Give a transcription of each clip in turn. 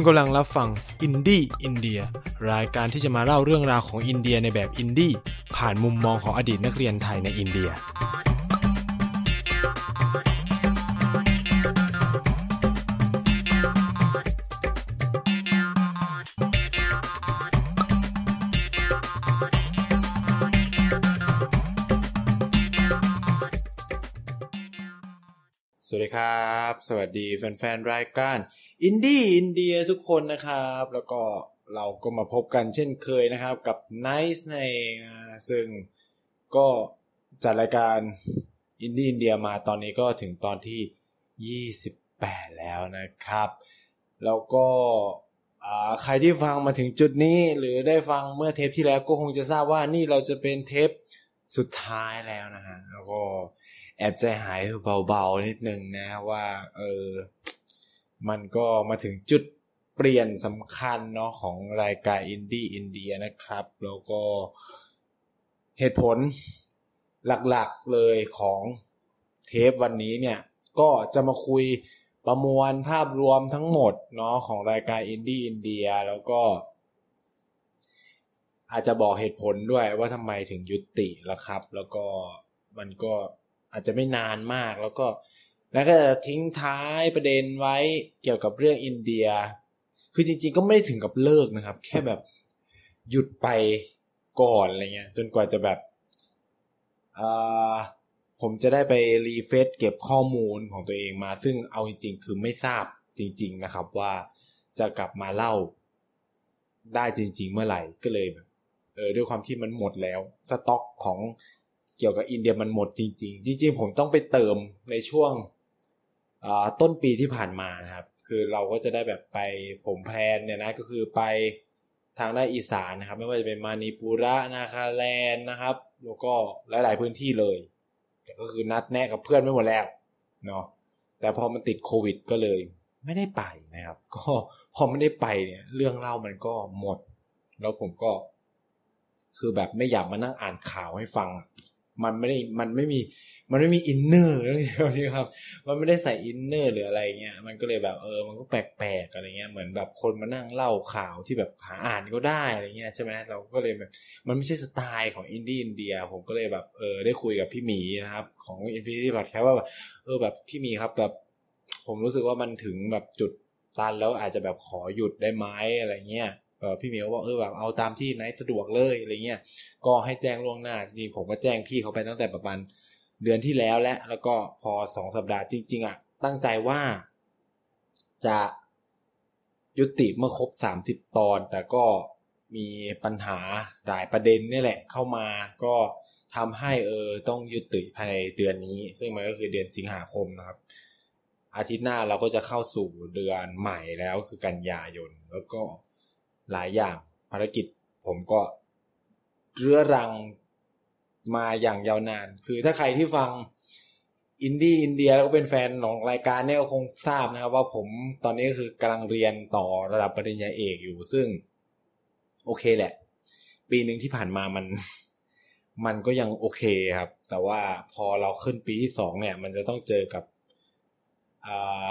คุณกำลังรับฟังอินดี้อินเดียรายการที่จะมาเล่าเรื่องราวของอินเดียในแบบอินดี้ผ่านมุมมองของอดีตนักเรียนไทยในอินเดีย สวัสดีครับ สวัสดีแฟนๆ รายการ อินดี้อินเดียทุกคนนะครับ แล้วก็เราก็มาพบกันเช่นเคยนะครับ กับ Nice ในเองนะซึ่งก็จัดรายการอินดี้อินเดียมาตอนนี้ก็ถึงตอนที่ 28 แล้วนะครับ แล้วก็อ่าใครที่ฟังมาถึงจุดนี้ หรือได้ฟังเมื่อเทปที่แล้วก็คงจะทราบว่านี่เราจะเป็นเทปสุดท้ายแล้วนะฮะแล้วก็แอบใจหายเบาๆนิดนึงนะว่า เออ มันก็มาถึงจุดเปลี่ยนสำคัญเนาะของรายการอินดี้อินเดียนะครับ แล้วก็เหตุผลหลักๆเลยของเทปวันนี้เนี่ย ก็จะมาคุยประมวลภาพรวมทั้งหมดเนาะของรายการอินดี้อินเดียแล้วก็ อาจจะบอกเหตุผลด้วยว่าทำไมถึงยุติแล้วครับ แล้วก็มันก็อาจจะไม่นานมากแล้วก็ แล้วก็จะทิ้งท้ายประเด็นไว้เกี่ยวกับเรื่องอินเดีย คือจริง ๆ ก็ไม่ได้ถึงกับเลิกนะครับ แค่แบบหยุดไปก่อนอะไรเงี้ย จนกว่าจะแบบอ่าผมจะได้ไปรีเฟซเก็บข้อมูลของตัวเองมา ซึ่งเอาจริง ๆ คือไม่ทราบจริง ๆ นะครับ ว่าจะกลับมาเล่าได้จริง ๆ เมื่อไหร่ก็เลยแบบเออด้วยความที่มันหมดแล้ว สต็อกของเกี่ยวกับอินเดียมันหมดจริง ๆ จริง ๆ ผมต้องไปเติมในช่วง ต้นปีที่ผ่านมานะครับ คือเราก็จะได้แบบไปผมแพลนเนี่ยนะก็คือไปทางด้านอีสานนะครับ ไม่ว่าจะเป็นมานิปุระนาคาแลนนะครับ แล้วก็หลาย ๆพื้นที่เลยแต่ก็คือนัดแนะกับเพื่อนไม่หมดแล้วเนาะแต่พอมันติดโควิดก็เลย ไม่ได้ไปนะครับ ก็พอไม่ได้ไปเนี่ย เรื่องเล่ามันก็หมด แล้วผมก็ คือแบบไม่อยากมานั่งอ่านข่าวให้ฟัง มันไม่ได้มันไม่มีมันไม่มี inner นี่ครับ มันไม่ได้ใส่ inner หรืออะไรเงี้ยมันก็เลยแบบเออมันก็แปลกๆอะไรเงี้ยเหมือนแบบคนมานั่งเล่าข่าวที่แบบหาอ่านก็ได้อะไรเงี้ยใช่ไหมเราก็เลยแบบมันไม่ใช่สไตล์ของอินดี้อินเดีย ผมก็เลยแบบเออได้คุยกับพี่หมีนะครับ ของ Infinity Podcast ว่าแบบเออแบบพี่หมีครับแบบผมรู้สึกว่ามันถึงแบบจุดตันแล้วอาจจะแบบขอหยุดได้ไหมอะไรเงี้ย พี่เหมียวบอกเออแบบเอาตามที่ไหนสะดวกเลยอะไรเงี้ยก็ให้แจ้งล่วงหน้าจริงผมก็แจ้งพี่เขาไปตั้งแต่ประมาณเดือนที่แล้วแล้วแล้วก็พอสองสัปดาห์จริง ๆอะตั้งใจว่าจะยุติเมื่อครบสามสิบตอน แต่ก็มีปัญหาหลายประเด็นนี่แหละเข้ามาก็ทำให้เออต้องยุติภายในเดือนนี้ ซึ่งมันก็คือเดือนสิงหาคมนะครับ อาทิตย์หน้าเราก็จะเข้าสู่เดือนใหม่แล้วคือกันยายน แล้วก็ หลายอย่างภารกิจผมก็เรื้อรังมาอย่างยาวนาน คือถ้าใครที่ฟังอินดี้อินเดียแล้วก็เป็นแฟนของรายการเนี่ยก็คงทราบนะครับ ว่าผมตอนนี้ก็คือกำลังเรียนต่อระดับปริญญาเอกอยู่ ซึ่ง โอเคแหละ ปีหนึ่งที่ผ่านมามัน มันก็ยังโอเคครับ แต่ว่าพอเราขึ้นปีที่สองเนี่ย มันจะต้องเจอกับอ่า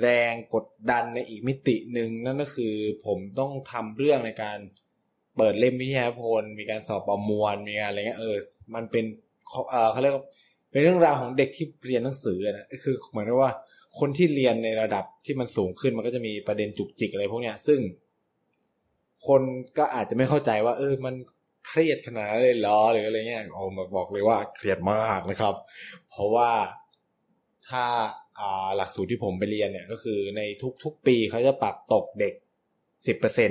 แรงกดดันในอีกมิติหนึ่งนั่นก็คือผมต้องทำเรื่องในการเปิดเล่มวิทยาพล มีการสอบประมวล มีการอะไรเงี้ยเออ มันเป็นเออเขาเรียกว่าเป็นเรื่องราวของเด็กที่เรียนหนังสือนะคือเหมือนว่าคนที่เรียนในระดับที่มันสูงขึ้นมันก็จะมีประเด็นจุกจิกอะไรพวกเนี้ย ซึ่ง คนก็อาจจะไม่เข้าใจว่า เออ มันเครียดขนาดนั้นเลยหรอหรืออะไรเงี้ยเอามาบอกเลยว่าเครียดมากนะครับ เพราะว่าถ้า หลักสูตรที่ผมไปเรียนเนี่ย ก็คือในทุกๆปีเขาจะปรับตกเด็กสิบเปอร์เซ็น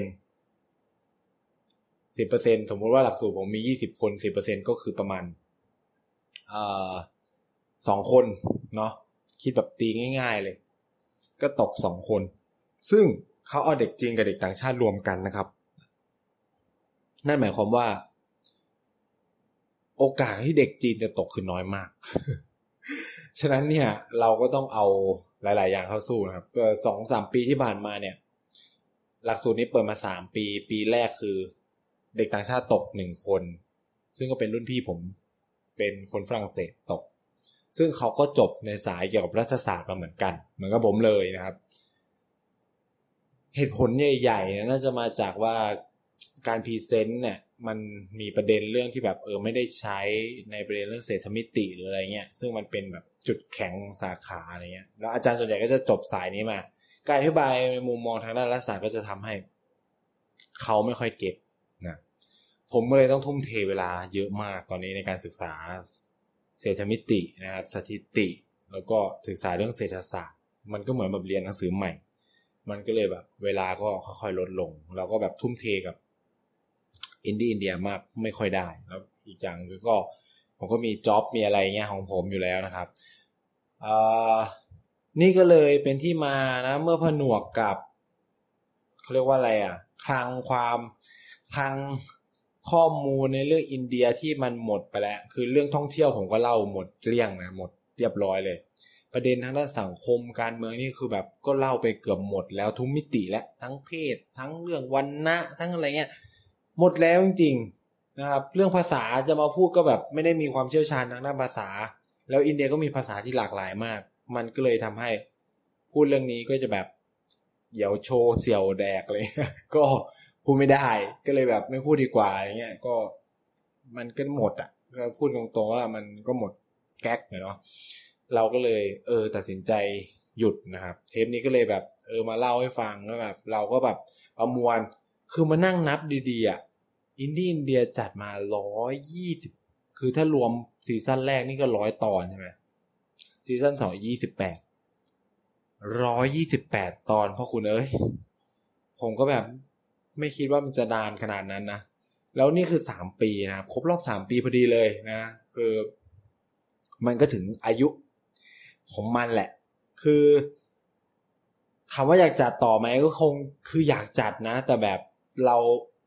สิบเปอร์เซ็นสมมติว่าหลักสูตรผมมียี่สิบคนสิบเปอร์เซ็นก็คือประมาณสองคนเนาะคิดแบบตีง่าย ๆเลย ก็ตกสองคน ซึ่งเขาเอาเด็กจีนกับเด็กต่างชาติรวมกันนะครับ นั่นหมายความว่า โอกาสที่เด็กจีนจะตกคือน้อยมาก ฉะนั้นเนี่ยเราก็ต้องเอาหลาย ๆ อย่างเข้าสู้นะครับสองสามปีที่ผ่านมาเนี่ย หลักสูตรนี้เปิดมาสามปี ปีแรกคือ เด็กต่างชาติตกหนึ่งคน ซึ่งก็เป็นรุ่นพี่ผมเป็นคนฝรั่งเศสตก ซึ่งเขาก็จบในสายเกี่ยวกับรัฐศาสตร์มาเหมือนกัน เหมือนกับผมเลยนะครับ เหตุผลใหญ่ๆเนี่ยน่าจะมาจากว่าการ present เนี่ยมันมีประเด็นเรื่องที่แบบเออไม่ได้ใช้ในประเด็นเรื่องเศรษฐมิติหรืออะไรเงี้ย ซึ่งมันเป็นแบบ จุดแข็งสาขาอะไรเงี้ยแล้วอาจารย์ส่วนใหญ่ก็จะจบสายนี้มา การอธิบายในมุมมองทางด้านรัฐศาสตร์ก็จะทำให้ เขาไม่ค่อย get นะผมก็เลยต้องทุ่มเทเวลาเยอะมากตอนนี้ในการศึกษาเศรษฐมิตินะครับสถิติ แล้วก็ศึกษาเรื่องเศรษฐศาสตร์ มันก็เหมือนแบบเรียนหนังสือใหม่ มันก็เลยแบบ เวลาก็ค่อยๆลดลง เราก็แบบทุ่มเทกับอินดี้อินเดียมากไม่ค่อยได้ แล้วอีกอย่างคือก็ ผมก็มี job มีอะไรเงี้ยของผมอยู่แล้วนะครับนี่ก็เลยเป็นที่มานะ เมื่อผนวกกับเขาเรียกว่าอะไรอะคลังความคลังข้อมูลในเรื่องอินเดียที่มันหมดไปแล้ว คือเรื่องท่องเที่ยวผมก็เล่าหมดเกลี้ยงนะหมดเรียบร้อยเลย ประเด็นทางด้านสังคมการเมืองนี่คือแบบก็เล่าไปเกือบหมดแล้วทุกมิติแล้วทั้งเพศ ทั้งเรื่องวันนะทั้งอะไรเงี้ยหมดแล้วจริงๆ นะครับ เรื่องภาษาจะมาพูดก็แบบไม่ได้มีความเชี่ยวชาญทางด้านภาษา แล้วอินเดียก็มีภาษาที่หลากหลายมาก มันก็เลยทำให้พูดเรื่องนี้ก็จะแบบเดี๋ยวโชว์เสี่ยวแดกเลย ก็พูดไม่ได้ก็เลยแบบไม่พูดดีกว่าอย่างเงี้ยก็มันก็หมดอะก็พูดตรงๆว่ามันก็หมด gag เนาะเราก็เลย เออ ตัดสินใจหยุดนะครับ เทปนี้ก็เลยแบบ เออมาเล่าให้ฟังแล้วแบบ เราก็แบบประมวลคือมานั่งนับดีๆอะ อินดี้อินเดียจัดมาร้อยยี่สิบคือถ้ารวม season แรกนี่ก็ร้อยตอนใช่ไหมซีซั่นสองยี่สิบแปดร้อยยี่สิบแปดตอนพ่อคุณเอ้ย ผมก็แบบไม่คิดว่ามันจะนานขนาดนั้นนะ แล้วนี่คือสามปีนะครบรอบสามปีพอดีเลยนะ คือ มันก็ถึงอายุของมันแหละ คือถามว่าอยากจัดต่อไหมก็คงคืออยากจัดนะ แต่แบบเรา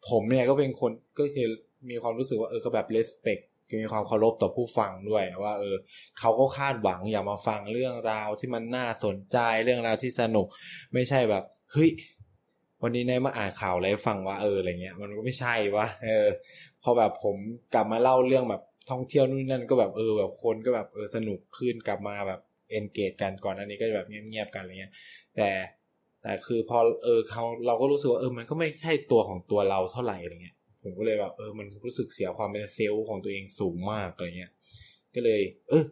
ผมเนี่ยก็เป็นคนก็คือมีความรู้สึกว่าเออก็แบบเลสเปกมีความเคารพต่อผู้ฟังด้วยว่าเออเขาก็คาดหวังอยากมาฟังเรื่องราวที่มันน่าสนใจเรื่องราวที่สนุก ไม่ใช่แบบเฮ้ยวันนี้นายมาอ่านข่าวอะไรฟังว่าเอออะไรเงี้ย มันก็ไม่ใช่วะเออ พอแบบผมกลับมาเล่าเรื่องแบบท่องเที่ยวนู่นนั่นก็แบบเออแบบคนก็แบบเออสนุกขึ้นกลับมาแบบเอนเกจกันก่อนอันนี้ก็แบบเงียบๆกันอะไรเงี้ย แต่ แต่คือพอเออเขาเราก็รู้สึกว่าเออมันก็ไม่ใช่ตัวของตัวเราเท่าไหร่อะไรเงี้ยผมก็เลยแบบเออมันรู้สึกเสียความเป็นเซลล์ของตัวเองสูงมากอะไรเงี้ยก็เลย เออ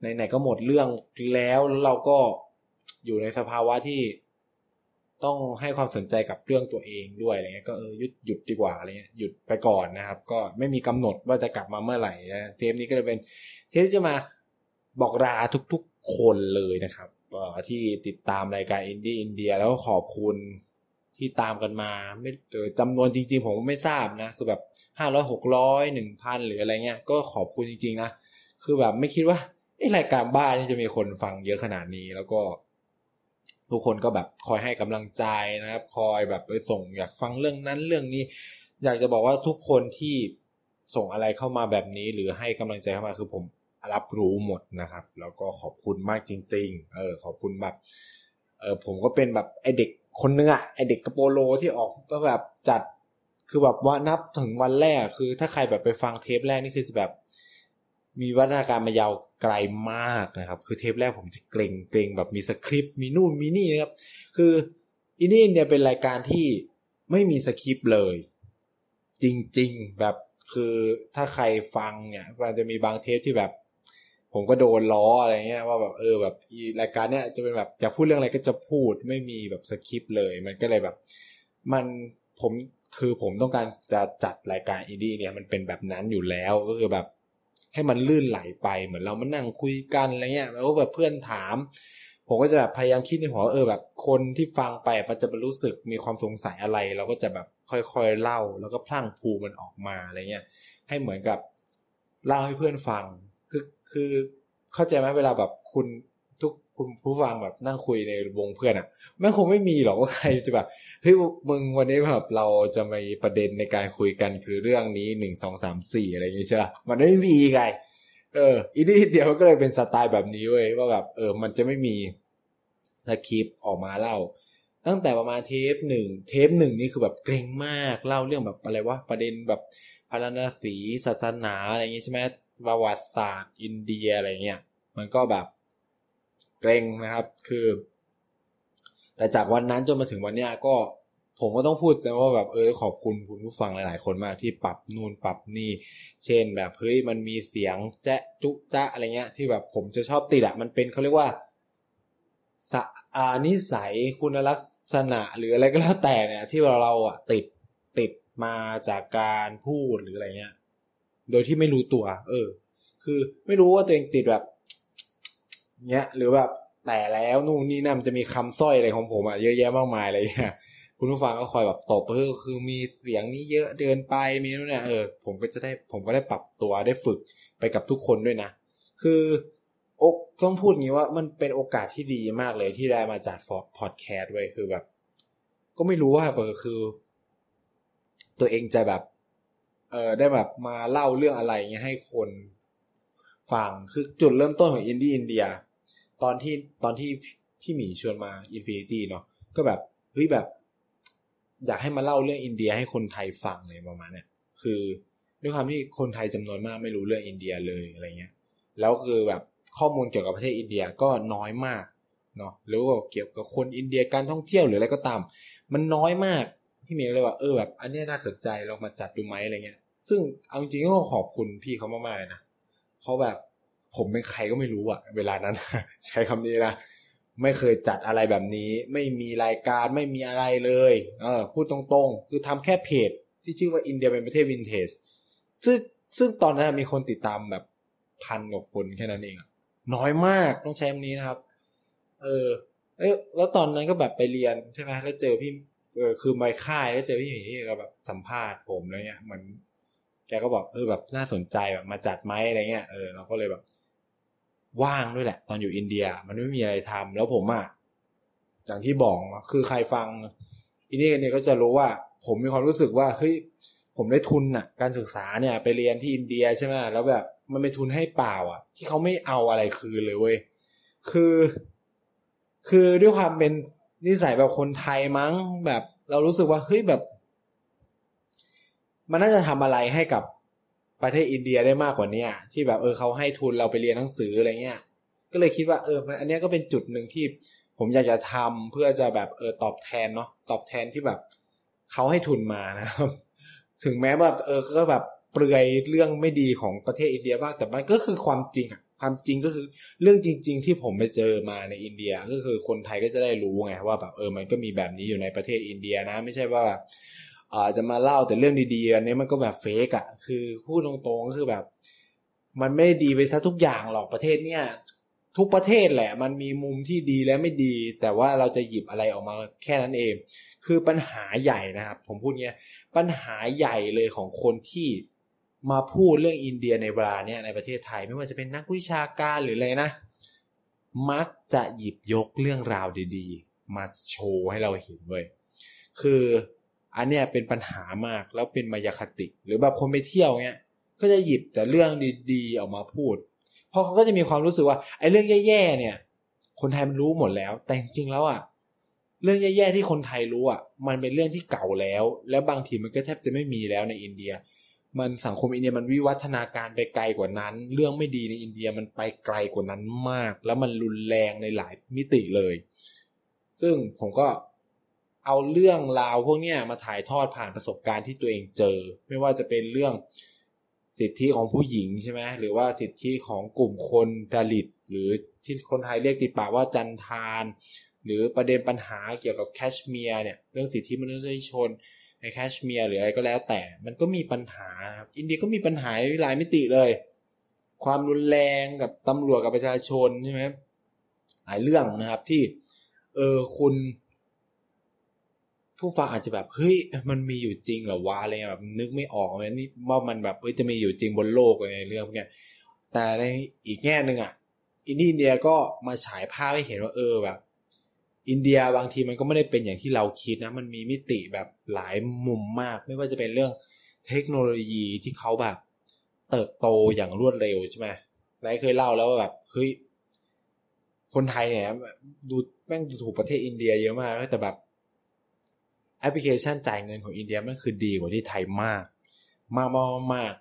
ไหนๆก็หมดเรื่องแล้วแล้วเราก็อยู่ในสภาวะที่ต้องให้ความสนใจกับเรื่องตัวเองด้วยอะไรเงี้ยก็เออหยุดหยุดดีกว่าอะไรเงี้ยหยุดไปก่อนนะครับ ก็ไม่มีกำหนดว่าจะกลับมาเมื่อไหร่นะเทปนี้ก็จะเป็นเทปที่จะมาบอกลาทุกๆคนเลยนะครับ ที่ติดตามรายการอินดี้อินเดีย แล้วก็ขอบคุณที่ตามกันมา ไม่จำนวนจริง ๆ ผมไม่ทราบนะ คือแบบห้าร้อยหกร้อยหนึ่งพันหรืออะไรเงี้ย ก็ขอบคุณจริง ๆ นะ คือแบบไม่คิดว่าไอ้รายการบ้านนี่จะมีคนฟังเยอะขนาดนี้แล้วก็ ทุกคนก็แบบคอยให้กำลังใจนะครับ คอยแบบไปส่งอยากฟังเรื่องนั้นเรื่องนี้ อยากจะบอกว่าทุกคนที่ส่งอะไรเข้ามาแบบนี้ หรือให้กำลังใจเข้ามาคือผม รับรู้หมดนะครับ แล้วก็ขอบคุณมากจริง ๆ เออ ขอบคุณแบบ เออผมก็เป็นแบบไอเด็กคนนึงอะไอเด็กกระโปโลที่ออกก็แบบจัดคือแบบว่านับถึงวันแรกคือถ้าใครแบบไปฟังเทปแรกนี่คือจะแบบ มีวัฒนาการมายาวไกลมากนะครับ คือเทปแรกผมจะเกรงเกรงแบบมีสคริปต์มีนู่นมีนี่นะครับ คืออินนี่เนี่ยเป็นรายการที่ไม่มีสคริปต์เลย จริง ๆ แบบคือถ้าใครฟังเนี่ยมันจะมีบางเทปที่แบบ ผมก็โดนล้ออะไรเงี้ยว่าแบบเออแบบรายการเนี้ยจะเป็นแบบจะพูดเรื่องอะไรก็จะพูดไม่มีแบบสคริปต์เลย มันก็เลยแบบ มันผมคือผมต้องการจะจัดรายการอีดี้เนี่ยมันเป็นแบบนั้นอยู่แล้วก็คือแบบ ให้มันลื่นไหลไปเหมือนเรามานั่งคุยกันอะไรเงี้ยแล้วก็แบบเพื่อนถาม ผมก็จะแบบพยายามคิดในหัวเออแบบ คนที่ฟังไปมันจะรู้สึกมีความสงสัยอะไร เราก็จะแบบค่อยๆเล่า แล้วก็พลั่งพูมันออกมาอะไรเงี้ยให้เหมือนกับเล่าให้เพื่อนฟัง คือคือเข้าใจไหมเวลาแบบคุณทุกคุณผู้ฟังแบบนั่งคุยในวงเพื่อนอะ่ะแม่คงไม่มีหรอกว่าใครจะแบบเฮ้ยมึงวันนี้แบบเราจะมีประเด็นในการคุยกันคือเรื่องนี้หนึ่งสองสามสี่อะไรอย่างเงี้ยใช่ไหมมันไม่มีไงเอออีนี่เดียวก็เลยเป็นสไตล์แบบนี้เว้ยว่าแบบเออ มันจะไม่มีสคริปออกมาเล่า ตั้งแต่ประมาณเทปหนึ่งเทปหนึ่งนี่คือแบบเกรงมากเล่าเรื่องแบบอะไรวะประเด็นแบบพารณสีศาสนาอะไรอย่างงี้ใช่ไหม ประวัติศาสตร์ อินเดียอะไรเงี้ยมันก็แบบเกรงนะครับคือ แต่จากวันนั้นจนมาถึงวันเนี้ยก็ผมก็ต้องพูดนะว่าแบบเออขอบคุณคุณผู้ฟังหลาย ๆ คนมากที่ปรับนู่นปรับนี่ เช่นแบบเฮ้ยมันมีเสียงแจ๊ะจุจ๊ะอะไรเงี้ย ที่แบบผมจะชอบติดอะมันเป็นเขาเรียกว่าสานิสัยคุณลักษณะหรืออะไรก็แล้วแต่เนี่ย ที่เราเราอะติดติดมาจากการพูดหรืออะไรเงี้ย โดยที่ไม่รู้ตัว เออ คือไม่รู้ว่าตัวเองติดแบบเงี้ย หรือแบบแต่แล้วนู่นนี่นั่นจะมีคำสร้อยอะไรของผมอะเยอะแยะมากมายเงี้ยคุณผู้ฟังก็คอยแบบตบเออคือมีเสียงนี้เยอะเดินไปมีนู่นเนี่ยเออผมก็จะได้ผมก็ได้ปรับตัวได้ฝึกไปกับทุกคนด้วยนะ คืออกต้องพูดงี้ว่ามันเป็นโอกาสที่ดีมากเลยที่ได้มาจัดฟอร์พอดแคสต์ไว้คือแบบ ก็ไม่รู้ว่าเออคือ ตัวเองจะแบบ เออได้แบบมาเล่าเรื่องอะไรเงี้ยให้คนฟังคือจุดเริ่มต้นของอินดี้อินเดีย ตอนที่ตอนที่พี่หมีชวนมา Infinity เนาะก็แบบเฮ้ยแบบ อยากให้มาเล่าเรื่องอินเดียให้คนไทยฟังเลยประมาณเนี้ยคือด้วยความที่คนไทยจำนวนมากไม่รู้เรื่องอินเดียเลยอะไรเงี้ย แล้วคือแบบข้อมูลเกี่ยวกับประเทศอินเดียก็น้อยมากเนาะหรือว่าเกี่ยวกับคนอินเดียการท่องเที่ยวหรืออะไรก็ตาม มันน้อยมาก พี่เมย์เลยว่าเออแบบอันนี้น่าสนใจลองมาจัดดูไหมอะไรเงี้ย ซึ่งเอาจริงๆก็ขอบคุณพี่เขามากๆนะเพราะแบบผมเป็นใครก็ไม่รู้อะเวลานั้น ใช้คำนี้นะไม่เคยจัดอะไรแบบนี้ ไม่มีรายการไม่มีอะไรเลย เออ พูดตรงๆ คือทำแค่เพจ ที่ชื่อว่าอินเดียเป็นประเทศวินเทจซึ่งซึ่งตอนนั้นมีคนติดตามแบบพันกว่าคนแค่นั้นเองน้อยมากต้องใช้คำนี้นะครับ เออ เอ้แล้วตอนนั้นก็แบบไปเรียนใช่ไหมแล้วเจอพี่ เออคือไปค่ายแล้วเจอพี่หมีที่ก็แบบสัมภาษณ์ผมอะไรเงี้ยเหมือนแกก็บอกเออแบบน่าสนใจแบบมาจัดไหมอะไรเงี้ยเออเราก็เลยแบบ ว่างด้วยแหละ ตอนอยู่อินเดีย มันไม่มีอะไรทำแล้วผมอะอย่างที่บอกคือใครฟังอินเดียเนี่ยก็จะรู้ว่า ผมมีความรู้สึกว่าเฮ้ยผมได้ทุนอะ การศึกษาเนี่ย ไปเรียนที่อินเดียใช่ไหมแล้วแบบมันเป็นทุนให้เปล่า อะ ที่เขาไม่เอาอะไรคืนเลยเว้ยคือ คือด้วยความเป็น นิสัยแบบคนไทยมั้งแบบ เรารู้สึกว่าเฮ้ยแบบ มันน่าจะทำอะไรให้กับประเทศอินเดียได้มากกว่านี้ที่แบบเออเขาให้ทุนเราไปเรียนหนังสืออะไรเงี้ย ก็เลยคิดว่าเอออันนี้ก็เป็นจุดหนึ่งที่ผมอยากจะทำเพื่อจะแบบเออตอบแทนเนาะตอบแทนที่แบบเขาให้ทุนมานะครับ ถึงแม้แบบเออก็แบบเปลือยเรื่องไม่ดีของประเทศอินเดียบ้างแต่มันก็คือความจริงอะ ความจริงก็คือเรื่องจริง ๆ ที่ผมไปเจอมาในอินเดียก็คือคนไทยก็จะได้รู้ไงว่าแบบเออมันก็มีแบบนี้อยู่ในประเทศอินเดียนะ ไม่ใช่ว่าอาจะมาเล่าแต่เรื่องดีๆอันนี้มันก็แบบเฟกอะคือพูดตรงๆก็คือแบบ มันไม่ดีไปซะทุกอย่างหรอกประเทศเนี้ยทุกประเทศแหละ มันมีมุมที่ดีและไม่ดี แต่ว่าเราจะหยิบอะไรออกมาแค่นั้นเอง คือปัญหาใหญ่นะครับ ผมพูดเงี้ยปัญหาใหญ่เลยของคนที่ มาพูดเรื่องอินเดียในเวลาเนี้ยในประเทศไทย ไม่ว่าจะเป็นนักวิชาการหรืออะไรนะ มักจะหยิบยกเรื่องราวดีๆ มาโชว์ให้เราเห็นเว้ยคืออันเนี้ยเป็นปัญหามากแล้วเป็นมายาคติ หรือแบบคนไปเที่ยวเงี้ยก็จะหยิบแต่เรื่องดีๆ ออกมาพูด เพราะเขาก็จะมีความรู้สึกว่าไอ้เรื่องแย่ๆเนี่ย คนไทยมันรู้หมดแล้ว แต่จริงๆแล้วอะเรื่องแย่ๆที่คนไทยรู้อะมันเป็นเรื่องที่เก่าแล้ว แล้วบางทีมันก็แทบจะไม่มีแล้วในอินเดีย มันสังคมอินเดียมันวิวัฒนาการไปไกลกว่านั้น เรื่องไม่ดีในอินเดียมันไปไกลกว่านั้นมาก แล้วมันรุนแรงในหลายมิติเลย ซึ่งผมก็เอาเรื่องราวพวกนี้มาถ่ายทอดผ่านประสบการณ์ที่ตัวเองเจอ ไม่ว่าจะเป็นเรื่องสิทธิของผู้หญิงใช่ไหมหรือว่าสิทธิของกลุ่มคนดลิต หรือที่คนไทยเรียกติดปากว่าจันทาน หรือประเด็นปัญหาเกี่ยวกับแคชเมียร์เนี่ยเรื่องสิทธิมนุษยชน ในแคชเมียร์หรืออะไรก็แล้วแต่ มันก็มีปัญหาครับ อินเดียก็มีปัญหาหลายมิติเลย ความรุนแรงกับตำรวจกับประชาชนใช่ไหมหลายเรื่องนะครับที่ เออคุณ ผู้ฟังอาจจะแบบเฮ้ยมันมีอยู่จริงเหรอวะอะไรแบบ นึกไม่ออกเลยนี่ว่ามันแบบเฮ้ยจะมีอยู่จริงบนโลกอะไรเรื่องพวกนี้แต่ในอีกแง่หนึ่งอะอินเดียก็มาฉายภาพให้เห็นว่าเออแบบ อินเดียบางทีมันก็ไม่ได้เป็นอย่างที่เราคิดนะ มันมีมิติแบบหลายมุมมาก ไม่ว่าจะเป็นเรื่องเทคโนโลยีที่เขาแบบ เติบโตอย่างรวดเร็วใช่ไหมนายเคยเล่าแล้วว่าแบบเฮ้ยคนไทยเนี่ยดูแม่งดูถูกประเทศอินเดียเยอะมากแต่แบบแอปพลิเคชันจ่ายเงินของอินเดียมันคือดีกว่าที่ไทยมาก มากมากมาก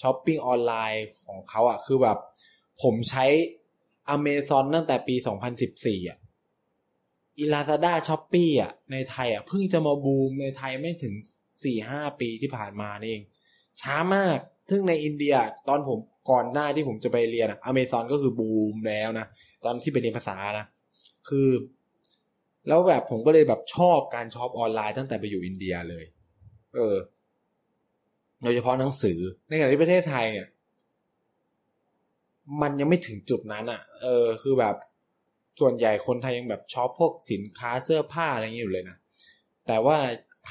ช้อปปิ้งออนไลน์ของเขาอะคือแบบ ผมใช้อเมซอนตั้งแต่ปี 2014อะ อี Lazada Shopee อะในไทยอะเพิ่งจะมาบูมในไทยไม่ถึงสี่ห้าปีที่ผ่านมาเอง ช้ามาก ซึ่งในอินเดียตอนผมก่อนหน้าที่ผมจะไปเรียนอะอเมซอนก็คือบูมแล้วนะ ตอนที่ไปเรียนภาษานะ คือ แล้วแบบผมก็เลยแบบชอบการช็อปออนไลน์ตั้งแต่ไปอยู่อินเดียเลย เออ โดยเฉพาะหนังสือ ในขณะที่ประเทศไทยเนี่ย มันยังไม่ถึงจุดนั้นอะ่ะ เออ คือแบบ ส่วนใหญ่คนไทยยังแบบช็อปพวกสินค้าเสื้อผ้าอะไรอย่างนี้อยู่เลยนะ แต่ว่า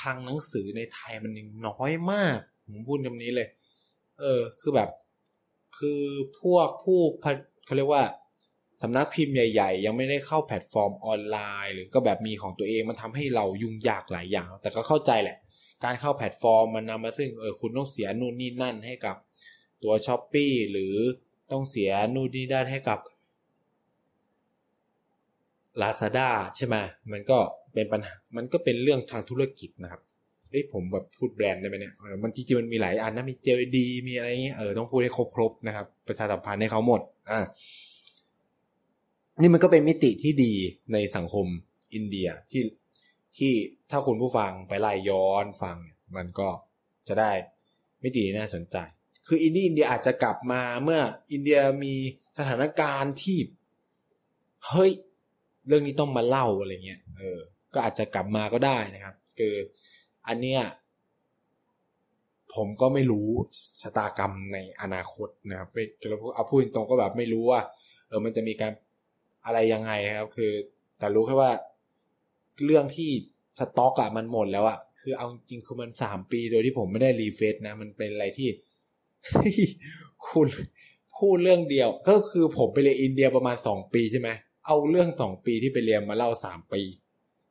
ทางหนังสือในไทยมันยังน้อยมาก ผมพูดคำนี้เลย เออ คือแบบ คือพวกผู้เขาเรียกว่าสำนักพิมพ์ใหญ่ ๆ ยังไม่ได้เข้าแพลตฟอร์มออนไลน์ หรือก็แบบมีของตัวเองมันทำให้เรายุ่งยากหลายอย่าง แต่ก็เข้าใจแหละ การเข้าแพลตฟอร์มมันนำมาซึ่งเออคุณต้องเสียนู่นนี่นั่นให้กับตัว Shopee หรือต้องเสียนู่นนี่นั่นให้กับ Lazada ใช่ไหมมันก็เป็นปัญหา มันก็เป็นเรื่องทางธุรกิจนะครับเอ้ยผมแบบพูดแบรนด์ได้ไหมเนี่ยมันจริงๆมันมีหลายอันนะมีเจลดีมีอะไรเงี้ยเออต้องพูดให้ครบๆนะครับ ประชาสัมพันธ์ให้เขาหมดอ่านี่มันก็เป็นมิติที่ดีในสังคมอินเดียที่ที่ถ้าคุณผู้ฟังไปไล่ย้อนฟัง มันก็จะได้มิติน่าสนใจ คืออินเดียอินเดียอาจจะกลับมาเมื่ออินเดียมีสถานการณ์ที่เฮ้ย เรื่องนี้ต้องมาเล่าอะไรเงี้ยเออ ก็อาจจะกลับมาก็ได้นะครับ คืออันเนี้ยผมก็ไม่รู้ชะตากรรมในอนาคตนะครับไปเราเอาพูดตรงก็แบบไม่รู้ว่า เออมันจะมีการอะไรยังไงครับ คือ แต่รู้แค่ว่าเรื่องที่สต็อกอะมันหมดแล้วอะคือเอาจริงคือมันสามปีโดยที่ผมไม่ได้รีเฟซนะ มันเป็นอะไรที่ คุณพูดเรื่องเดียว ก็คือผมไปเรียนอินเดียประมาณสองปีใช่ไหม เอาเรื่องสองปีที่ไปเรียนมาเล่าสามปี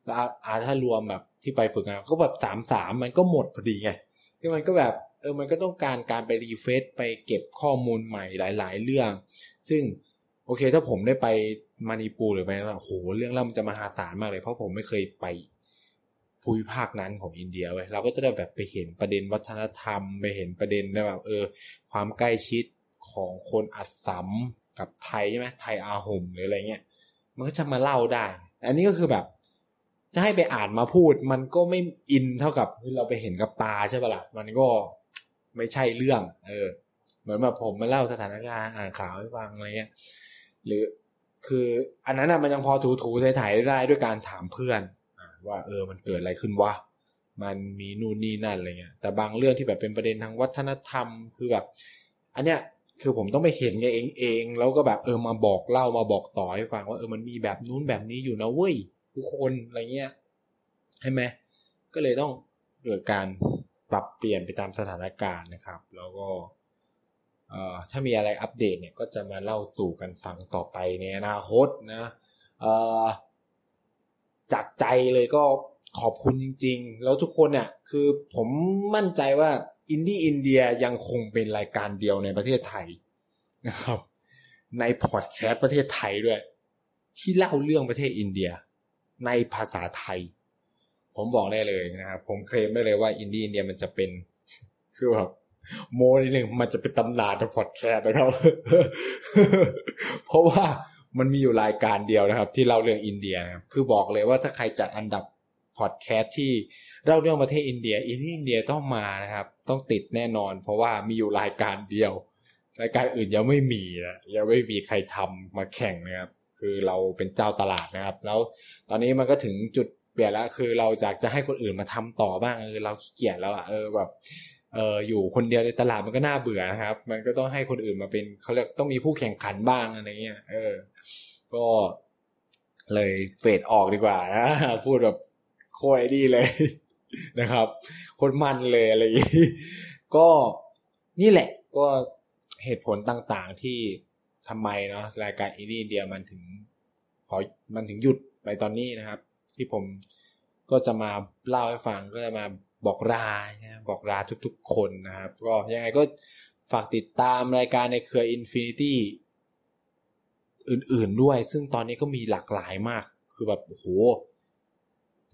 แล้วอาถ้ารวมแบบที่ไปฝึกงานก็แบบสามสามมันก็หมดพอดีไงที่มันก็แบบเออมันก็ต้องการการไปรีเฟซไปเก็บข้อมูลใหม่หลาย ๆ เรื่อง ซึ่งโอเคถ้าผมได้ไปมานิปูหรือไปนั่นโหเรื่องเล่ามันจะมหาศาลมากเลย เพราะผมไม่เคยไปภูมิภาคนั้นของอินเดียเว้ยเราก็จะได้แบบไปเห็นประเด็นวัฒนธรรม ไปเห็นประเด็นแบบเออ ความใกล้ชิดของคนอัดสัมกับไทยใช่ไหมไทยอาหุมหรืออะไรเงี้ย มันก็จะมาเล่าได้ อันนี้ก็คือแบบจะให้ไปอ่านมาพูด มันก็ไม่อินเท่ากับเราไปเห็นกับตาใช่ปะละ่ะมันก็ไม่ใช่เรื่อง เออ เหมือนแบบผมมาเล่าสถานการณ์อ่านข่าวให้ฟังอะไรเงี้ยหรือคืออันนั้นอะมันยังพอถูถูถ่ายได้ด้วยการถามเพื่อนว่า เออมันเกิดอะไรขึ้นวะมันมีนู่นนี่นั่นอะไรเงี้ยแต่บางเรื่องที่แบบเป็นประเด็นทางวัฒนธรรมคือแบบ อันเนี้ย คือผมต้องไปเห็นเองเองแล้วก็แบบเออมาบอกเล่ามาบอกต่อให้ฟังว่าเออมันมีแบบนู้นแบบนี้อยู่นะเว้ยทุกคนอะไรเงี้ยใช่ไหมก็เลยต้องเกิดการปรับเปลี่ยนไปตามสถานการณ์นะครับ แล้วก็เอ่อถ้ามีอะไรอัปเดตเนี่ยก็จะมาเล่าสู่กันฟังต่อไปในอนาคตนะเอ่อจากใจเลยก็ ขอบคุณจริง ๆ แล้วทุกคนเนี่ยคือผมมั่นใจว่าอินดี้อินเดียยังคงเป็นรายการเดียวในประเทศไทยนะครับ ในพอดแคสต์ประเทศไทยด้วย ที่เล่าเรื่องประเทศอินเดีย ในภาษาไทย ผมบอกได้เลยนะครับผมเคลมได้เลยว่าอินดี้อินเดียมันจะเป็นคือแบบโม้นิดหนึ่งมันจะเป็นตำนานในพอดแคสต์นะครับ เพราะว่ามันมีอยู่รายการเดียวนะครับ ที่เล่าเรื่องอินเดียนะครับคือบอกเลยว่าถ้าใครจัดอันดับ พอดแคสต์ที่เล่าเรื่องประเทศอินเดียอินดี้อินเดียต้องมานะครับ ต้องติดแน่นอน เพราะว่ามีอยู่รายการเดียว รายการอื่นยังไม่มีนะยังไม่มีใครทำมาแข่งนะครับ คือเราเป็นเจ้าตลาดนะครับ แล้วตอนนี้มันก็ถึงจุดเปลี่ยนแล้วคือเราอยากจะให้คนอื่นมาทำต่อบ้างเออเราขี้เกียจแล้วอะเออแบบเอออยู่คนเดียวในตลาดมันก็น่าเบื่อนะครับ มันก็ต้องให้คนอื่นมาเป็นเขาเรียกต้องมีผู้แข่งขันบ้างอะไรเงี้ยเออ ก็เลยเฟดออกดีกว่านะพูดแบบ โคตรดีเลยนะครับคนมันเลยอะไรอย่างนี้ก็นี่แหละก็เหตุผลต่างๆที่ทำไมเนาะรายการอินเดียมันถึงขอมันถึงหยุดไปตอนนี้นะครับ ที่ผมก็จะมาเล่าให้ฟังก็จะมาบอกลานะบอกลาทุกๆคนนะครับ ก็ยังไงก็ฝากติดตามรายการในเครือ Infinity อื่นๆด้วย ซึ่งตอนนี้ก็มีหลากหลายมาก คือแบบโห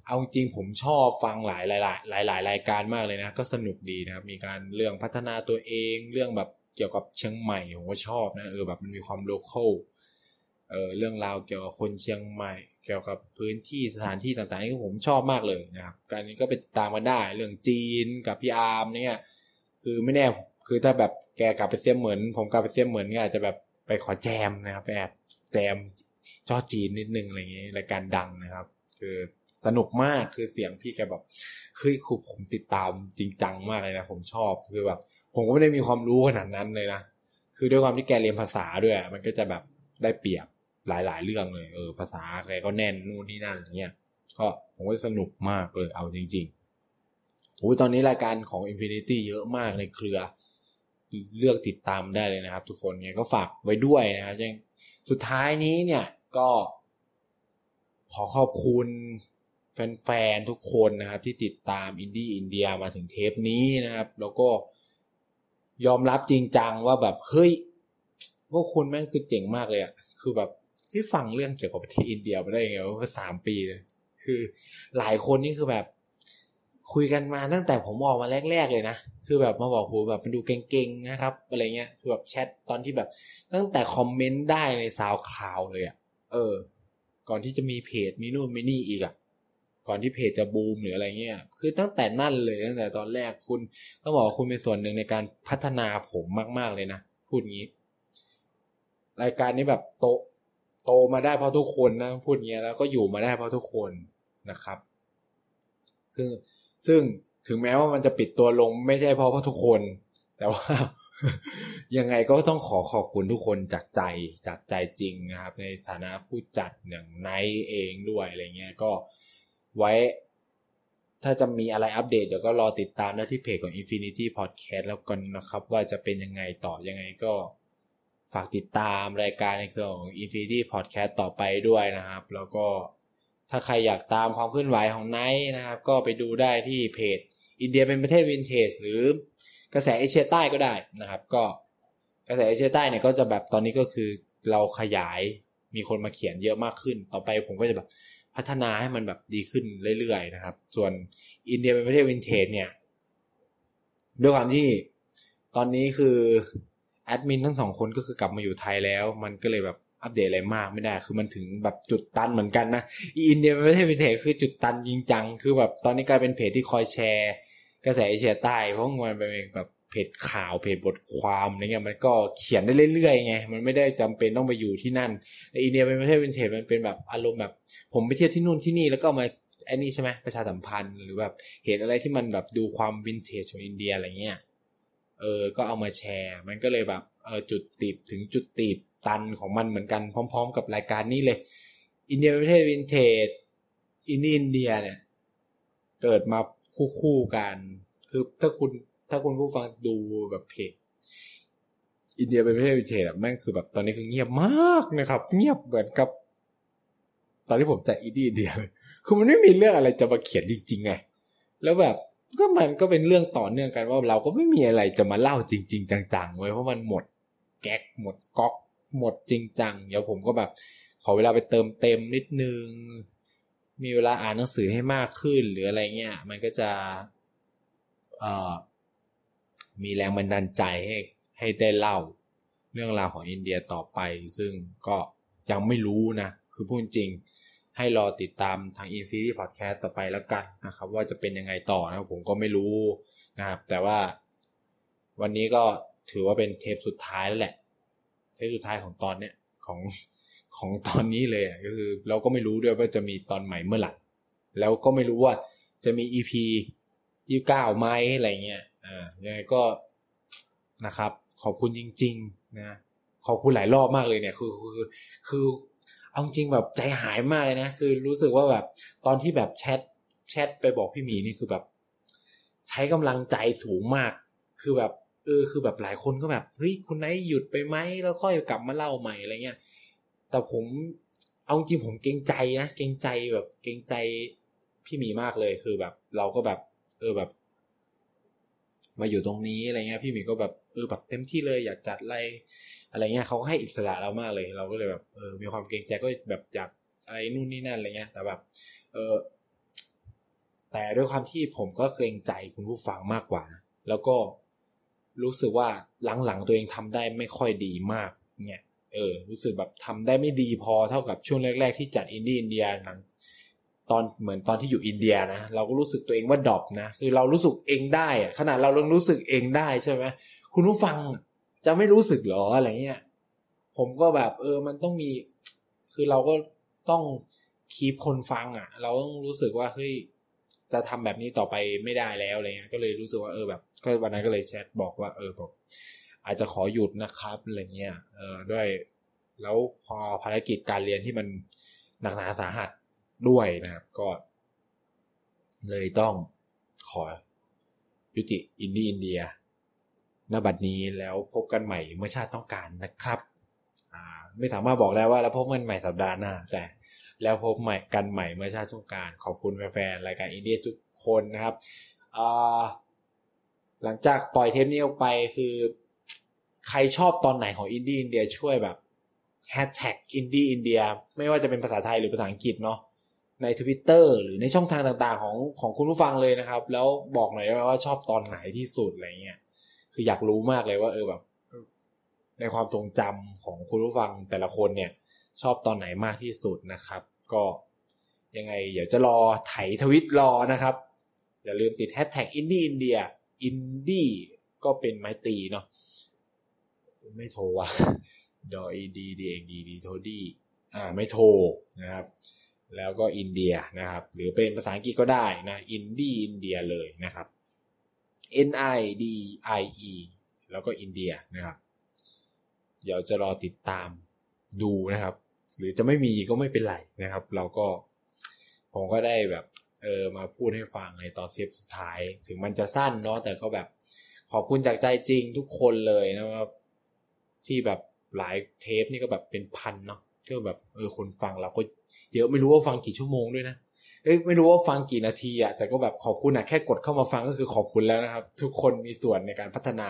เอาจริงผมชอบฟังหลายหลายหลายหลายรายการมากเลยนะ ก็สนุกดีนะครับ มีการเรื่องพัฒนาตัวเองเรื่องแบบเกี่ยวกับเชียงใหม่ผมก็ชอบนะเออแบบมันมีความ local เออเรื่องราวเกี่ยวกับคนเชียงใหม่ เกี่ยวกับพื้นที่สถานที่ต่างๆที่ผมชอบมากเลยนะครับ การนี้ก็ไปติดตามมาได้เรื่องจีนกับพี่อาร์มเนี่ยคือไม่แน่คือถ้าแบบแกกลับไปเสียเหมือน ผมกลับไปเสียเหมือนก็อาจจะแบบไปขอแจมนะครับไปแอบแจมจอจีนนิดนึงอะไรอย่างเงี้ยรายการดังนะครับ คือ สนุกมากคือเสียงพี่แกแบบคือครูผมติดตามจริงจังมากเลยนะผมชอบคือแบบ ผมก็ไม่ได้มีความรู้ขนาดนั้นเลยนะคือด้วยความที่แกเรียนภาษาด้วย มันก็จะแบบได้เปรียบหลาย ๆ เรื่องเลย เออ ภาษาแกก็แน่นนู่นนี่นั่นอย่างเงี้ยก็ผมก็สนุกมากเลยเอาจริงๆโอ้ยตอนนี้รายการของ Infinity เยอะมากในเครือ เลือกติดตามได้เลยนะครับ ทุกคนเนี่ยก็ฝากไว้ด้วยนะครับยังสุดท้ายนี้เนี่ยก็ขอขอบคุณ แฟนๆทุกคนนะครับที่ติดตามอินดี้อินเดียมาถึงเทปนี้นะครับ แล้วก็ยอมรับจริงจังว่าแบบเฮ้ยพวกคุณแม่งคือเจ๋งมากเลยอะคือแบบที่ฟังเรื่องเกี่ยวกับประเทศอินเดียมาได้ยังไงว่าสามปีเลยคือหลายคนนี่คือแบบ คุยกันมาตั้งแต่ผมออกมาแรก ๆ เลยนะ คือแบบมาบอกโหแบบมันดูเก่งๆนะครับอะไรเงี้ยคือแบบแชทตอนที่แบบตั้งแต่คอมเมนต์ได้ใน SoundCloud เลยอะเออ ก่อนที่จะมีเพจมีนู่นมีนี่อีกอะ ก่อนที่เพจจะบูมหรืออะไรเงี้ย คือตั้งแต่นั่นเลยตั้งแต่ตอนแรกคุณต้องบอกคุณเป็นส่วนหนึ่งในการพัฒนาผมมาก ๆเลยนะ พูดงี้ รายการนี้แบบโตโตมาได้เพราะทุกคนนะพูดงี้แล้วก็อยู่มาได้เพราะทุกคนนะครับ ซึ่งซึ่งถึงแม้ว่ามันจะปิดตัวลงไม่ใช่เพราะเพราะทุกคน แต่ว่ายังไงก็ต้องขอขอบคุณทุกคนจากใจจากใจจริงนะครับ ในฐานะผู้จัดอย่างไนเองด้วยอะไรเงี้ยก็ ไว้ ถ้าจะมีอะไรอัปเดตเดี๋ยวก็รอติดตามได้ที่เพจของ Infinity Podcast แล้วกันนะครับ ว่าจะเป็นยังไงต่อยังไงก็ฝากติดตามรายการในเครือของ Infinity Podcast ต่อไปด้วยนะครับ แล้วก็ถ้าใครอยากตามความเคลื่อนไหวของไนท์นะครับ ก็ไปดูได้ที่เพจ อินเดียเป็นประเทศวินเทจหรือกระแสเอเชียใต้ก็ได้นะครับ ก็กระแสเอเชียใต้เนี่ยก็จะแบบตอนนี้ก็คือเราขยายมีคนมาเขียนเยอะมากขึ้น ต่อไปผมก็จะแบบ พัฒนาให้มันแบบดีขึ้นเรื่อยๆนะครับ ส่วนอินเดียเป็นประเทศวินเทจเนี่ย ด้วยความที่ตอนนี้คือแอดมินทั้งสองคนก็คือกลับมาอยู่ไทยแล้ว มันก็เลยแบบอัปเดตอะไรมากไม่ได้ คือมันถึงแบบจุดตันเหมือนกันนะอินเดียเป็นประเทศวินเทจคือจุดตันจริงจังคือแบบตอนนี้กลายเป็นเพจที่คอยแชร์ กระแสเอเชียใต้เพราะมันเป็นแบบ เพจข่าวเพจบทความอะไรเงี้ยมันก็เขียนได้เรื่อยๆไงมันไม่ได้จำเป็นต้องไปอยู่ที่นั่นแต่อินเดียเป็นประเทศวินเทจมันเป็นแบบอารมณ์แบบ ผมไปเที่ยวที่นู่นที่นี่แล้วก็มาไอ้นี่ใช่ไหมประชาสัมพันธ์หรือแบบเห็นอะไรที่มันแบบดูความวินเทจของอินเดียอะไรเงี้ยเออก็เอามาแชร์ มันก็เลยแบบเออจุดตีบถึงจุดตีบตันของมันเหมือนกันพร้อม ๆ กับรายการนี้เลย อินเดียเป็นประเทศวินเทจอินดี้อินเดียเนี่ยเกิดมาคู่ๆกัน คือถ้าคุณ ถ้าคุณผู้ฟังดูแบบเพจอินเดียเป็นประเทศวินเทจอะแม่งคือแบบตอนนี้คือเงียบมากนะครับ เงียบเหมือนกับ ตอนที่ผมจะอินดี้อินเดียเลยคือมันไม่มีเรื่องอะไรจะมาเขียนจริงๆไงแล้วแบบก็มันก็เป็นเรื่องต่อเนื่องกันว่าเราก็ไม่มีอะไรจะมาเล่าจริง ๆ จังๆไว้เพราะมันหมดแก๊กหมดก๊อก หมดจริงจังเดี๋ยวผมก็แบบ ขอเวลาไปเติมเต็มนิดนึง มีเวลาอ่านหนังสือให้มากขึ้นหรืออะไรเงี้ย มันก็จะ เอ่อ มีแรงบันดาลใจให้ให้ได้เล่า เรื่องราวของอินเดียต่อไป ซึ่งก็ยังไม่รู้นะ คือพูดจริง ให้รอติดตามทาง Infinity Podcast ต่อไปแล้วกันนะครับ ว่าจะเป็นยังไงต่อนะผมก็ไม่รู้นะครับ แต่ว่าวันนี้ก็ถือว่าเป็นเทปสุดท้ายแล้วแหละ เทปสุดท้ายของตอนเนี้ยของของตอนนี้เลยก็คือ เราก็ไม่รู้ด้วยว่าจะมีตอนใหม่เมื่อไหร่แล้วก็ไม่รู้ว่าจะมี EP ยี่เก้าไหมอะไรเงี้ย อ่ายังไงก็นะครับ ขอบคุณจริง ๆ นะขอบคุณหลายรอบมากเลยเนี่ย คือคือคือเอาจริงแบบใจหายมากเลยนะ คือรู้สึกว่าแบบตอนที่แบบแชทแชทไปบอกพี่หมีนี่คือแบบ ใช้กำลังใจสูงมาก คือแบบ เออ คือแบบหลายคนก็แบบเฮ้ยคุณไนหยุดไปไหมแล้วค่อยกลับมาเล่าใหม่อะไรเงี้ยแต่ผมเอาจริงผมเกรงใจนะเกรงใจแบบเกรงใจพี่หมีมากเลยคือแบบ เราก็แบบ เออแบบ มาอยู่ตรงนี้อะไรเงี้ยพี่หมีก็แบบเออแบบเต็มที่เลยอยากจัดอะไรอะไรเงี้ยเขาให้อิสระเรามากเลย เราก็เลยแบบเออมีความเกรงใจก็แบบอยากอะไรนู่นนี่นั่นอะไรเงี้ย แต่แบบ เออแต่ด้วยความที่ผมก็เกรงใจคุณผู้ฟังมากกว่านะแล้วก็รู้สึกว่าหลังๆตัวเองทำได้ไม่ค่อยดีมาก เนี่ย เออ รู้สึกแบบทำได้ไม่ดีพอเท่ากับช่วงแรก ๆ ที่จัดอินดี้อินเดียหลัง ตอนเหมือนตอนที่อยู่อินเดียนะเราก็รู้สึกตัวเองว่า drop นะคือเรารู้สึกเองได้ขนาดเราลองรู้สึกเองได้ใช่ไหมคุณผู้ฟังจะไม่รู้สึกหรออะไรเงี้ยผมก็แบบ เออมันต้องมี คือเราก็ต้อง keep คนฟังอะ เราต้องรู้สึกว่าเฮ้ยจะทำแบบนี้ต่อไปไม่ได้แล้วอะไรเงี้ยก็เลยรู้สึกว่าเออแบบก็วันนั้นก็เลยแชทบอกว่า เออผมอาจจะขอหยุดนะครับอะไรเงี้ยเออด้วย แล้วพอภารกิจการเรียนที่มันหนักหนาสาหัส ด้วยนะครับ ก็ เลยต้องขอยุติอินดี้อินเดียณบัดนี้แล้วพบกันใหม่เมื่อชาติต้องการนะครับไม่สามารถบอกแล้ว่าแล้วพบกันใหม่สัปดาห์หน้าแต่แล้วพบใหม่กันใหม่เมื่อชาติต้องการ ขอบคุณแฟนๆรายการอินเดียทุกคนนะครับหลังจากปล่อยเทปนี้ออกไปคือ ใครชอบตอนไหนของอินดี้อินเดียช่วยแบบแฮชแท็กอินดี้อินเดียไม่ว่าจะเป็นภาษาไทยหรือภาษาอังกฤษเนาะ ในทวิตเตอร์หรือในช่องทางต่างๆ ของของคุณผู้ฟังเลยนะครับ แล้วบอกหน่อยได้ไหมว่าชอบตอนไหนที่สุดอะไรเงี้ยคืออยากรู้มากเลยว่า เออแบบ ในความทรงจำของคุณผู้ฟังแต่ละคนเนี่ย ชอบตอนไหนมากที่สุดนะครับ ก็ยังไง เดี๋ยวจะรอไถทวิตรอนะครับ อย่าลืมติดแฮชแท็กอินดี้อินเดียอินดี้ก็เป็นไม้ตีเนาะไม่โทรว่ะดออีดีดีเองดีดีโทดี อ่า ไม่โทรนะครับ แล้วก็อินเดียนะครับ หรือเป็นภาษาอังกฤษก็ได้นะอินดี้อินเดียเลยนะครับ N I D I E แล้วก็อินเดียนะครับ เดี๋ยวจะรอติดตามดูนะครับ หรือจะไม่มีก็ไม่เป็นไรนะครับ เราก็ผมก็ได้แบบเออมาพูดให้ฟังในตอนเทปสุดท้าย ถึงมันจะสั้นเนาะแต่ก็แบบขอบคุณจากใจจริงทุกคนเลยนะครับ ที่แบบหลายเทปนี่ก็แบบเป็นพันเนาะ ก็แบบเออคนฟังเราก็เยอะไม่รู้ว่าฟังกี่ชั่วโมงด้วยนะเอ้ยไม่รู้ว่าฟังกี่นาทีอะแต่ก็แบบขอบคุณอะแค่กดเข้ามาฟังก็คือขอบคุณแล้วนะครับ ทุกคนมีส่วนในการพัฒนา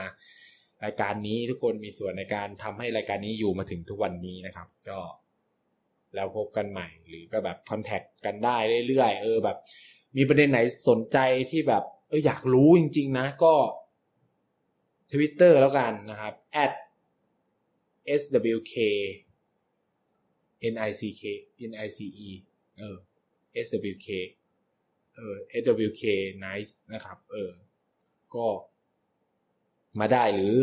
รายการนี้ทุกคนมีส่วนในการทำให้รายการนี้อยู่มาถึงทุกวันนี้นะครับ ก็ แล้วพบกันใหม่ หรือก็แบบคอนแทคกันได้เรื่อยๆเออแบบ มีประเด็นไหนสนใจที่แบบ เอออยากรู้จริง ๆ นะ ก็ทวิตเตอร์แล้วกันนะครับ at swk nick nice เออ swk เออ swk nice นะครับ เออ ก็มาได้หรือ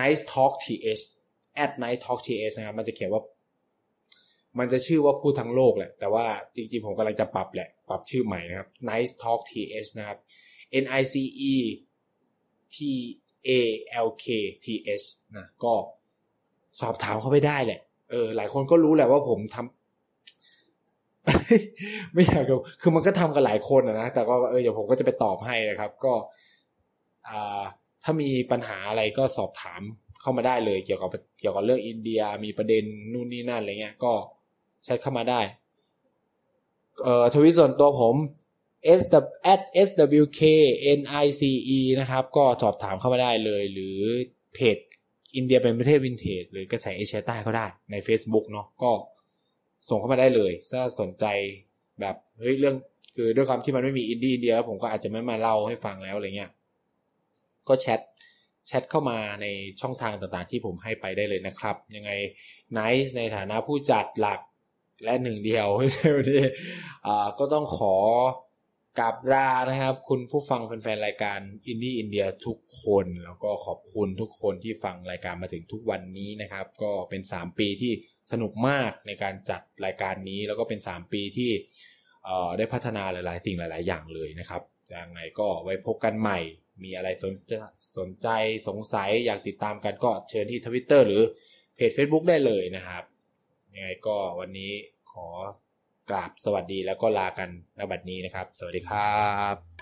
nice talk th at nice talk th นะครับ มันจะเขียนว่า มันจะชื่อว่าพูดทั้งโลกแหละ แต่ว่าจริงๆ ผมกำลังจะปรับแหละ ปรับชื่อใหม่นะครับ nice talk th นะครับ n i c e t a l k t h นะ ก็สอบถามเข้าไปได้แหละ เออหลายคนก็รู้แหละว่าผมทำไม่อยากคือมันก็ทำกันหลายคนนะแต่ก็เออเดี๋ยวผมก็จะไปตอบให้นะครับ ก็ อ่า ถ้ามีปัญหาอะไรก็สอบถามเข้ามาได้เลย เกี่ยวกับเกี่ยวกับเรื่องอินเดียมีประเด็นนู่นนี่นั่นอะไรเงี้ย ก็แชทเข้ามาได้ เอ่อทวิตส่วนตัวผม s at swk nice นะครับ ก็สอบถามเข้ามาได้เลย หรือเพจ อินเดียเป็นประเทศวินเทจหรือกระแสเอเชียใต้ก็ได้ใน Facebook เนาะก็ส่งเข้ามาได้เลยถ้าสนใจแบบเฮ้ยเรื่องคือด้วยความที่มันไม่มี Indie India แล้วผมก็อาจจะไม่มาเล่าให้ฟังแล้วอะไรเงี้ยก็แชทแชทเข้ามาในช่องทางต่างๆ ที่ผมให้ไปได้เลยนะครับ ยังไงไนซ์ในฐานะผู้จัดหลักและหนึ่งเดียวใช่วันนี้อ่าก็ต้องขอ กราบลานะครับ คุณผู้ฟังแฟนๆรายการ Indie India ทุกคน แล้วก็ขอบคุณทุกคนที่ฟังรายการมาถึงทุกวันนี้นะครับ ก็เป็น 3 ปีที่สนุกมากในการจัดรายการนี้ แล้วก็เป็น 3 ปีที่ได้พัฒนาหลายๆ สิ่งหลาย ๆ อย่างเลยนะครับยังไงก็ไว้พบกันใหม่ มีอะไรสนสนใจสงสัยอยากติดตามกันก็เชิญที่ทวิตเตอร์หรือเพจ Facebook ได้เลยนะครับยังไงก็วันนี้ขอ กราบสวัสดีแล้วก็ลากันณบัดนี้นะครับ สวัสดีครับ